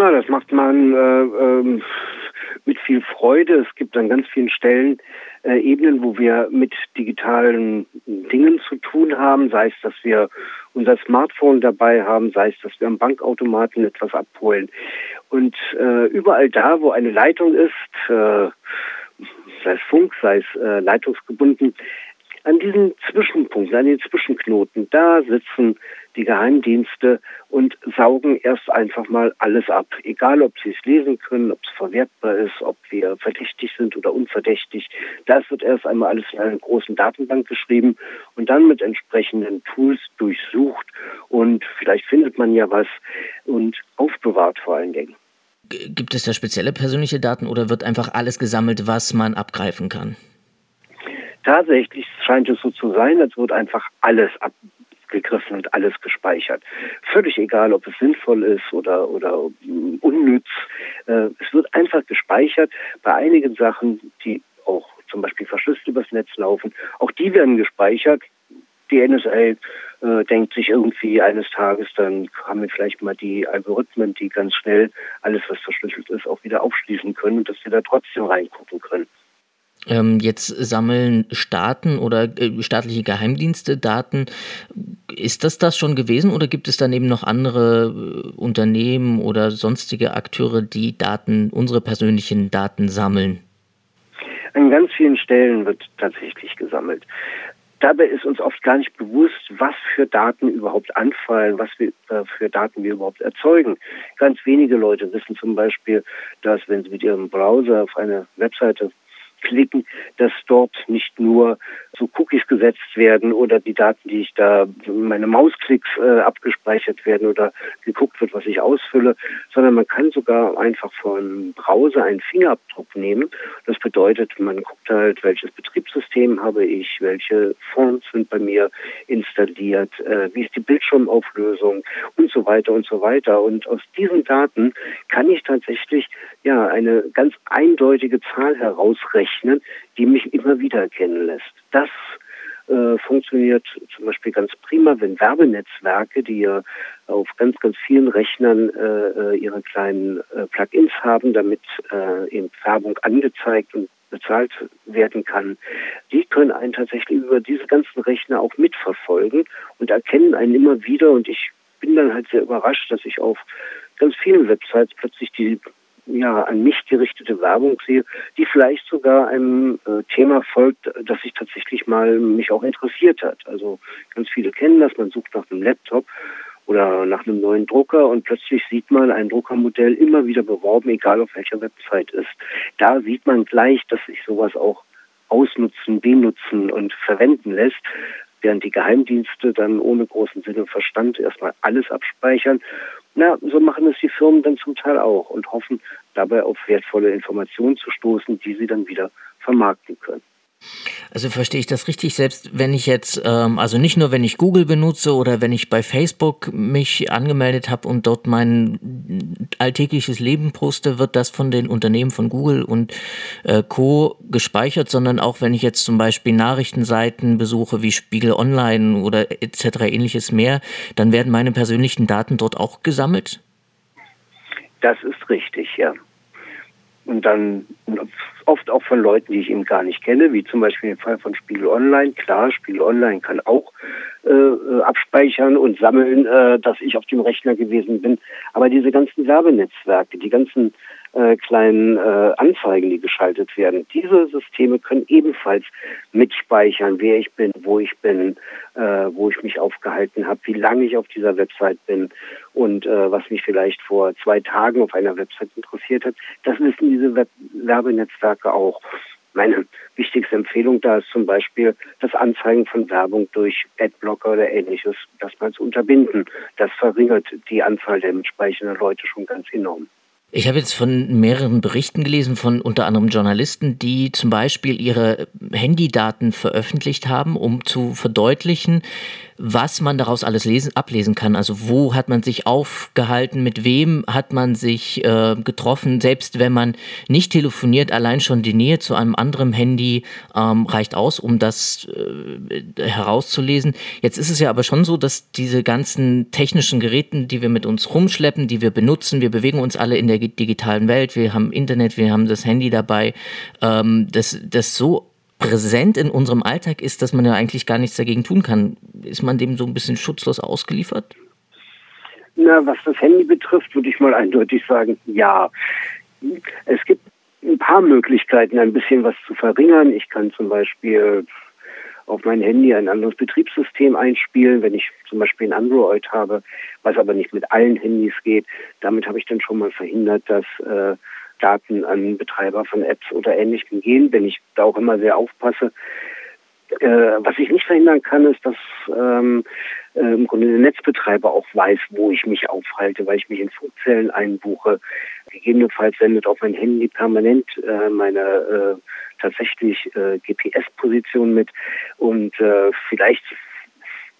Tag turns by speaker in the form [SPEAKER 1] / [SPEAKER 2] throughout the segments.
[SPEAKER 1] Ja, das macht man äh, ähm, mit viel Freude. Es gibt an ganz vielen Stellen äh, Ebenen, wo wir mit digitalen Dingen zu tun haben, sei es, dass wir unser Smartphone dabei haben, sei es, dass wir am Bankautomaten etwas abholen. Und äh, überall da, wo eine Leitung ist, äh, sei es Funk, sei es äh, leitungsgebunden, an diesen Zwischenpunkten, an den Zwischenknoten, da sitzen die Geheimdienste und saugen erst einfach mal alles ab. Egal, ob sie es lesen können, ob es verwertbar ist, ob wir verdächtig sind oder unverdächtig. Das wird erst einmal alles in einer großen Datenbank geschrieben und dann mit entsprechenden Tools durchsucht und vielleicht findet man ja was und aufbewahrt vor allen Dingen.
[SPEAKER 2] Gibt es da spezielle persönliche Daten oder wird einfach alles gesammelt, was man abgreifen kann?
[SPEAKER 1] Tatsächlich scheint es so zu sein, als wird einfach alles abgegriffen und alles gespeichert. Völlig egal, ob es sinnvoll ist oder, oder unnütz. Äh, es wird einfach gespeichert. Bei einigen Sachen, die auch zum Beispiel verschlüsselt übers Netz laufen, auch die werden gespeichert. Die NSA äh, denkt sich irgendwie eines Tages, dann haben wir vielleicht mal die Algorithmen, die ganz schnell alles, was verschlüsselt ist, auch wieder aufschließen können und dass wir da trotzdem reingucken können.
[SPEAKER 2] Ähm, jetzt sammeln Staaten oder äh, staatliche Geheimdienste Daten. Ist das das schon gewesen oder gibt es daneben noch andere äh, Unternehmen oder sonstige Akteure, die Daten, unsere persönlichen Daten sammeln?
[SPEAKER 1] An ganz vielen Stellen wird tatsächlich gesammelt. Dabei ist uns oft gar nicht bewusst, was für Daten überhaupt anfallen, was wir, äh, für Daten wir überhaupt erzeugen. Ganz wenige Leute wissen zum Beispiel, dass wenn sie mit ihrem Browser auf eine Webseite klicken, dass dort nicht nur so Cookies gesetzt werden oder die Daten, die ich da, meine Mausklicks äh, abgespeichert werden oder geguckt wird, was ich ausfülle, sondern man kann sogar einfach von Browser einen Fingerabdruck nehmen. Das bedeutet, man guckt halt, welches Betriebssystem habe ich, welche Fonts sind bei mir installiert, äh, wie ist die Bildschirmauflösung und so weiter und so weiter. Und aus diesen Daten kann ich tatsächlich ja eine ganz eindeutige Zahl herausrechnen, die mich immer wieder erkennen lässt. Das äh, funktioniert zum Beispiel ganz prima, wenn Werbenetzwerke, die ja auf ganz, ganz vielen Rechnern äh, äh ihre kleinen äh, Plugins haben, damit äh, eben Werbung angezeigt und bezahlt werden kann, die können einen tatsächlich über diese ganzen Rechner auch mitverfolgen und erkennen einen immer wieder. Und ich bin dann halt sehr überrascht, dass ich auf ganz vielen Websites plötzlich die ja, an mich gerichtete Werbung sehe, die vielleicht sogar einem äh, Thema folgt, das sich tatsächlich mal mich auch interessiert hat. Also ganz viele kennen das, man sucht nach einem Laptop oder nach einem neuen Drucker und plötzlich sieht man ein Druckermodell immer wieder beworben, egal auf welcher Website ist. Da sieht man gleich, dass sich sowas auch ausnutzen, benutzen und verwenden lässt während die Geheimdienste dann ohne großen Sinn und Verstand erstmal alles abspeichern. Na, so machen es die Firmen dann zum Teil auch und hoffen dabei auf wertvolle Informationen zu stoßen, die sie dann wieder vermarkten können.
[SPEAKER 2] Also verstehe ich das richtig, selbst wenn ich jetzt, ähm, also nicht nur wenn ich Google benutze oder wenn ich bei Facebook mich angemeldet habe und dort mein alltägliches Leben poste, wird das von den Unternehmen von Google und äh, Co. gespeichert, sondern auch wenn ich jetzt zum Beispiel Nachrichtenseiten besuche wie Spiegel Online oder etc. ähnliches mehr, dann werden meine persönlichen Daten dort auch gesammelt?
[SPEAKER 1] Das ist richtig, ja und dann oft auch von Leuten, die ich eben gar nicht kenne, wie zum Beispiel im Fall von Spiegel Online. Klar, Spiegel Online kann auch äh, äh, abspeichern und sammeln, äh, dass ich auf dem Rechner gewesen bin. Aber diese ganzen Werbenetzwerke, die ganzen äh, kleinen äh, Anzeigen, die geschaltet werden. Diese Systeme können ebenfalls mitspeichern, wer ich bin, wo ich bin, äh, wo ich mich aufgehalten habe, wie lange ich auf dieser Website bin und äh, was mich vielleicht vor zwei Tagen auf einer Website interessiert hat. Das wissen diese Web Werbenetzwerke auch. Meine wichtigste Empfehlung da ist zum Beispiel das Anzeigen von Werbung durch Adblocker oder ähnliches, das mal zu unterbinden. Das verringert die Anzahl der mitspeichernden Leute schon ganz enorm.
[SPEAKER 2] Ich habe jetzt von mehreren Berichten gelesen, von unter anderem Journalisten, die zum Beispiel ihre Handydaten veröffentlicht haben, um zu verdeutlichen, was man daraus alles lesen, ablesen kann. Also wo hat man sich aufgehalten, mit wem hat man sich äh, getroffen, selbst wenn man nicht telefoniert, allein schon die Nähe zu einem anderen Handy ähm, reicht aus, um das äh, herauszulesen. Jetzt ist es ja aber schon so, dass diese ganzen technischen Geräten, die wir mit uns rumschleppen, die wir benutzen, wir bewegen uns alle in der digitalen Welt, wir haben Internet, wir haben das Handy dabei, ähm, das, das so präsent in unserem Alltag ist, dass man ja eigentlich gar nichts dagegen tun kann. Ist man dem so ein bisschen schutzlos ausgeliefert?
[SPEAKER 1] Na, was das Handy betrifft, würde ich mal eindeutig sagen, ja. Es gibt ein paar Möglichkeiten, ein bisschen was zu verringern. Ich kann zum Beispiel auf mein Handy ein anderes Betriebssystem einspielen, wenn ich zum Beispiel ein Android habe, was aber nicht mit allen Handys geht. Damit habe ich dann schon mal verhindert, dass äh, Daten an Betreiber von Apps oder Ähnlichem gehen, wenn ich da auch immer sehr aufpasse. Äh, was ich nicht verhindern kann, ist, dass ähm, äh, im Grunde der Netzbetreiber auch weiß, wo ich mich aufhalte, weil ich mich in Funkzellen einbuche. Gegebenenfalls sendet auf mein Handy permanent äh, meine äh, tatsächlich äh, GPS-Position mit und äh, vielleicht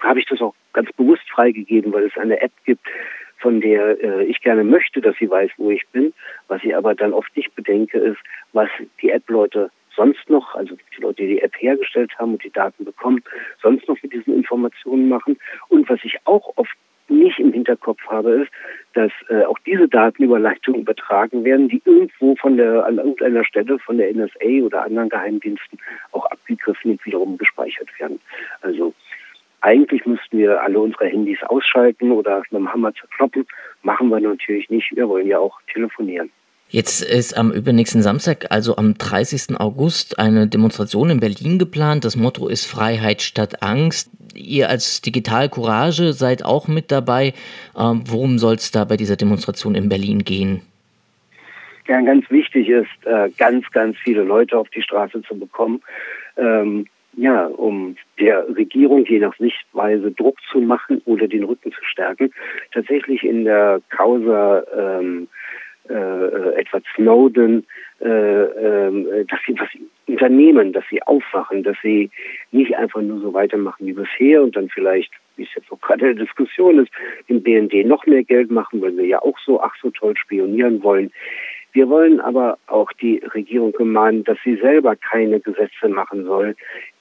[SPEAKER 1] habe ich das auch ganz bewusst freigegeben, weil es eine App gibt, von der äh, ich gerne möchte, dass sie weiß, wo ich bin. Was ich aber dann oft nicht bedenke, ist, was die App-Leute sonst noch, also die Leute, die die App hergestellt haben und die Daten bekommen, sonst noch mit diesen Informationen machen. Und was ich auch oft nicht im Hinterkopf habe, ist, dass äh, auch diese Daten über Leitungen übertragen werden, die irgendwo von der an irgendeiner Stelle von der NSA oder anderen Geheimdiensten auch abgegriffen und wiederum gespeichert werden. Also eigentlich müssten wir alle unsere Handys ausschalten oder mit dem Hammer zerkloppen. Machen wir natürlich nicht. Wir wollen ja auch telefonieren.
[SPEAKER 2] Jetzt ist am übernächsten Samstag, also am 30. August, eine Demonstration in Berlin geplant. Das Motto ist Freiheit statt Angst. Ihr als Digital Courage seid auch mit dabei. Ähm, worum soll es da bei dieser Demonstration in Berlin gehen?
[SPEAKER 1] Ja, ganz wichtig ist, äh, ganz, ganz viele Leute auf die Straße zu bekommen. Ähm, ja, um der Regierung je nach Sichtweise Druck zu machen oder den Rücken zu stärken. Tatsächlich in der Causa ähm, äh, Edward Snowden, äh, äh, dass sie was unternehmen, dass sie aufwachen, dass sie nicht einfach nur so weitermachen wie bisher und dann vielleicht, wie es jetzt auch gerade in der Diskussion ist, dem BND noch mehr Geld machen, weil wir ja auch so ach so toll spionieren wollen. Wir wollen aber auch die Regierung gemahnen, dass sie selber keine Gesetze machen soll,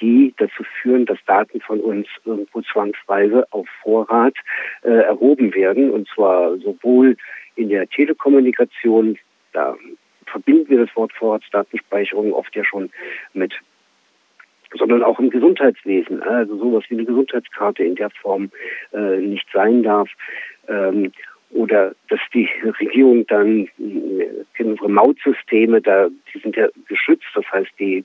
[SPEAKER 1] die dazu führen, dass Daten von uns irgendwo zwangsweise auf Vorrat äh, erhoben werden. Und zwar sowohl in der Telekommunikation, da verbinden wir das Wort Vorratsdatenspeicherung oft ja schon mit sondern auch im Gesundheitswesen. Also sowas wie eine Gesundheitskarte in der Form äh, nicht sein darf. Ähm, oder dass die Regierung dann äh, unsere Mautsysteme, da die sind ja geschützt, das heißt die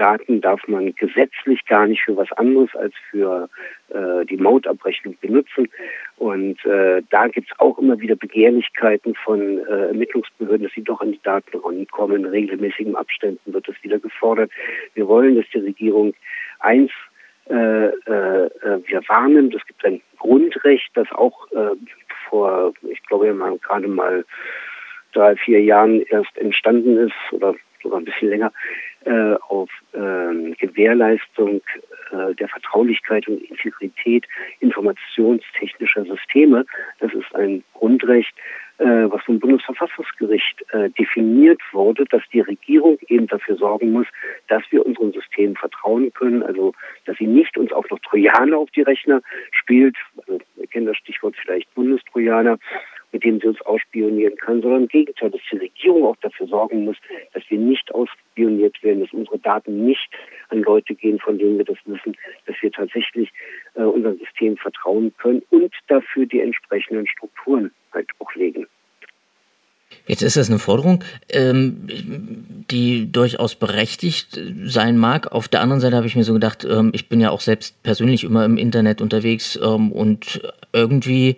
[SPEAKER 1] Daten darf man gesetzlich gar nicht für was anderes als für äh, die Mautabrechnung benutzen. Und äh, da gibt es auch immer wieder Begehrlichkeiten von äh, Ermittlungsbehörden, dass sie doch an die Daten rankommen. In regelmäßigen Abständen wird das wieder gefordert. Wir wollen, dass die Regierung eins äh, äh, äh wir wahrnimmt. Es gibt ein Grundrecht, das auch äh, vor, ich glaube, gerade mal drei, vier Jahren erst entstanden ist oder sogar ein bisschen länger, äh, auf äh, Gewährleistung äh, der Vertraulichkeit und Integrität informationstechnischer Systeme. Das ist ein Grundrecht, äh, was vom Bundesverfassungsgericht äh, definiert wurde, dass die Regierung eben dafür sorgen muss, dass wir unseren Systemen vertrauen können, also dass sie nicht uns auch noch Trojaner auf die Rechner spielt. Also, wir kennen das Stichwort vielleicht Bundestrojaner mit dem sie uns ausspionieren kann, sondern im Gegenteil, dass die Regierung auch dafür sorgen muss, dass wir nicht ausspioniert werden, dass unsere Daten nicht an Leute gehen, von denen wir das wissen, dass wir tatsächlich äh, unserem System vertrauen können und dafür die entsprechenden Strukturen halt auch legen.
[SPEAKER 2] Jetzt ist das eine Forderung, ähm, die durchaus berechtigt sein mag. Auf der anderen Seite habe ich mir so gedacht, ähm, ich bin ja auch selbst persönlich immer im Internet unterwegs ähm, und irgendwie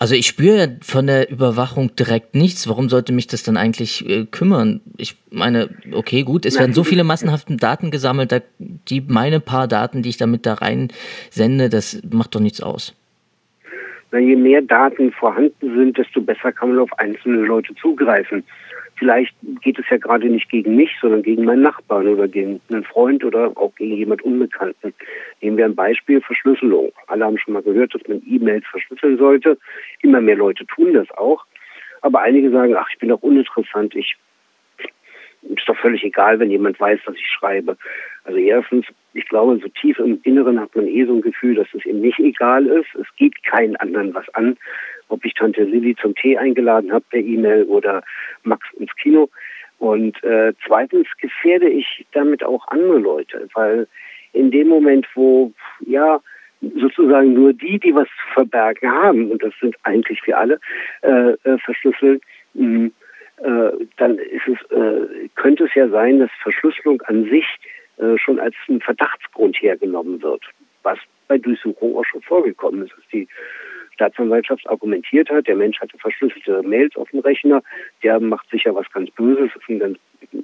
[SPEAKER 2] also ich spüre von der Überwachung direkt nichts. Warum sollte mich das dann eigentlich äh, kümmern? Ich meine, okay, gut, es werden so viele massenhafte Daten gesammelt, da, die meine paar Daten, die ich damit da rein sende, das macht doch nichts aus.
[SPEAKER 1] Na, je mehr Daten vorhanden sind, desto besser kann man auf einzelne Leute zugreifen. Vielleicht geht es ja gerade nicht gegen mich, sondern gegen meinen Nachbarn oder gegen einen Freund oder auch gegen jemand Unbekannten. Nehmen wir ein Beispiel Verschlüsselung. Alle haben schon mal gehört, dass man E-Mails verschlüsseln sollte. Immer mehr Leute tun das auch. Aber einige sagen, ach, ich bin doch uninteressant, ich ist doch völlig egal, wenn jemand weiß, was ich schreibe. Also erstens, ich glaube, so tief im Inneren hat man eh so ein Gefühl, dass es ihm nicht egal ist. Es geht keinen anderen was an, ob ich Tante Silly zum Tee eingeladen habe per E-Mail oder Max ins Kino. Und äh, zweitens gefährde ich damit auch andere Leute, weil in dem Moment, wo ja sozusagen nur die, die was zu verbergen haben, und das sind eigentlich wir alle, äh, äh, verschlüsseln, mh, äh, dann ist es, äh, könnte es ja sein, dass Verschlüsselung an sich äh, schon als ein Verdachtsgrund hergenommen wird, was bei Durchsuchungen auch schon vorgekommen ist, dass die Staatsanwaltschaft argumentiert hat, der Mensch hatte verschlüsselte Mails auf dem Rechner, der macht sicher was ganz Böses, ist ein ganz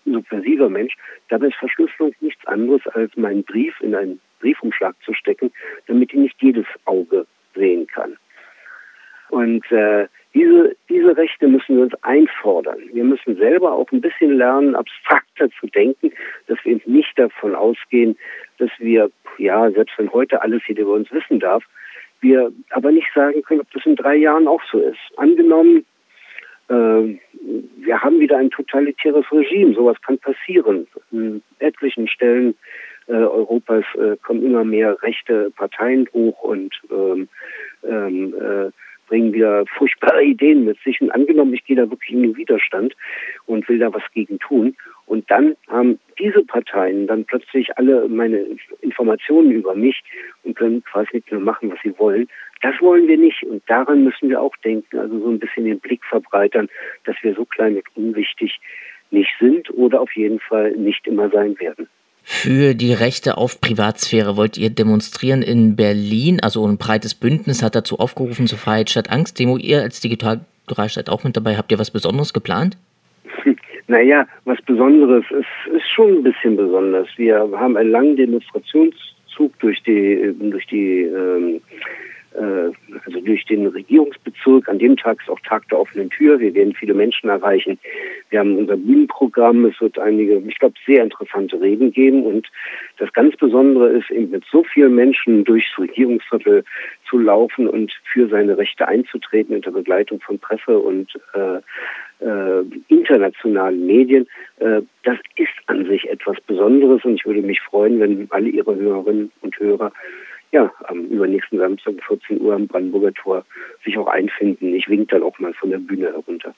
[SPEAKER 1] subversiver Mensch. Dabei ist Verschlüsselung nichts anderes, als meinen Brief in einen Briefumschlag zu stecken, damit ihn nicht jedes Auge sehen kann. Und äh, diese, diese Rechte müssen wir uns einfordern. Wir müssen selber auch ein bisschen lernen, abstrakter zu denken, dass wir nicht davon ausgehen, dass wir, ja, selbst wenn heute alles jeder über uns wissen darf, wir aber nicht sagen können, ob das in drei Jahren auch so ist. Angenommen, äh, wir haben wieder ein totalitäres Regime, sowas kann passieren. In etlichen Stellen äh, Europas äh, kommen immer mehr rechte Parteien hoch und ähm, ähm, äh, bringen wieder furchtbare Ideen mit sich. Und angenommen, ich gehe da wirklich in den Widerstand und will da was gegen tun. Und dann haben diese Parteien dann plötzlich alle meine Informationen über mich und können quasi nicht mehr machen, was sie wollen. Das wollen wir nicht. Und daran müssen wir auch denken. Also so ein bisschen den Blick verbreitern, dass wir so klein und unwichtig nicht sind oder auf jeden Fall nicht immer sein werden.
[SPEAKER 2] Für die Rechte auf Privatsphäre wollt ihr demonstrieren in Berlin. Also ein breites Bündnis hat dazu aufgerufen zur Freiheit statt Angst. Demo, ihr als Digitalreichstadt auch mit dabei. Habt ihr was Besonderes geplant?
[SPEAKER 1] Naja, was Besonderes ist, ist schon ein bisschen besonders. Wir haben einen langen Demonstrationszug durch die, durch die ähm, äh, also durch den Regierungsbezirk. An dem Tag ist auch Tag der offenen Tür. Wir werden viele Menschen erreichen. Wir haben unser Bühnenprogramm. Es wird einige, ich glaube, sehr interessante Reden geben. Und das ganz Besondere ist eben mit so vielen Menschen durchs Regierungsviertel zu laufen und für seine Rechte einzutreten unter Begleitung von Presse und äh, äh, internationalen Medien. Äh, das ist an sich etwas Besonderes und ich würde mich freuen, wenn alle Ihre Hörerinnen und Hörer ja, am übernächsten Samstag um 14 Uhr am Brandenburger Tor sich auch einfinden. Ich wink dann auch mal von der Bühne herunter.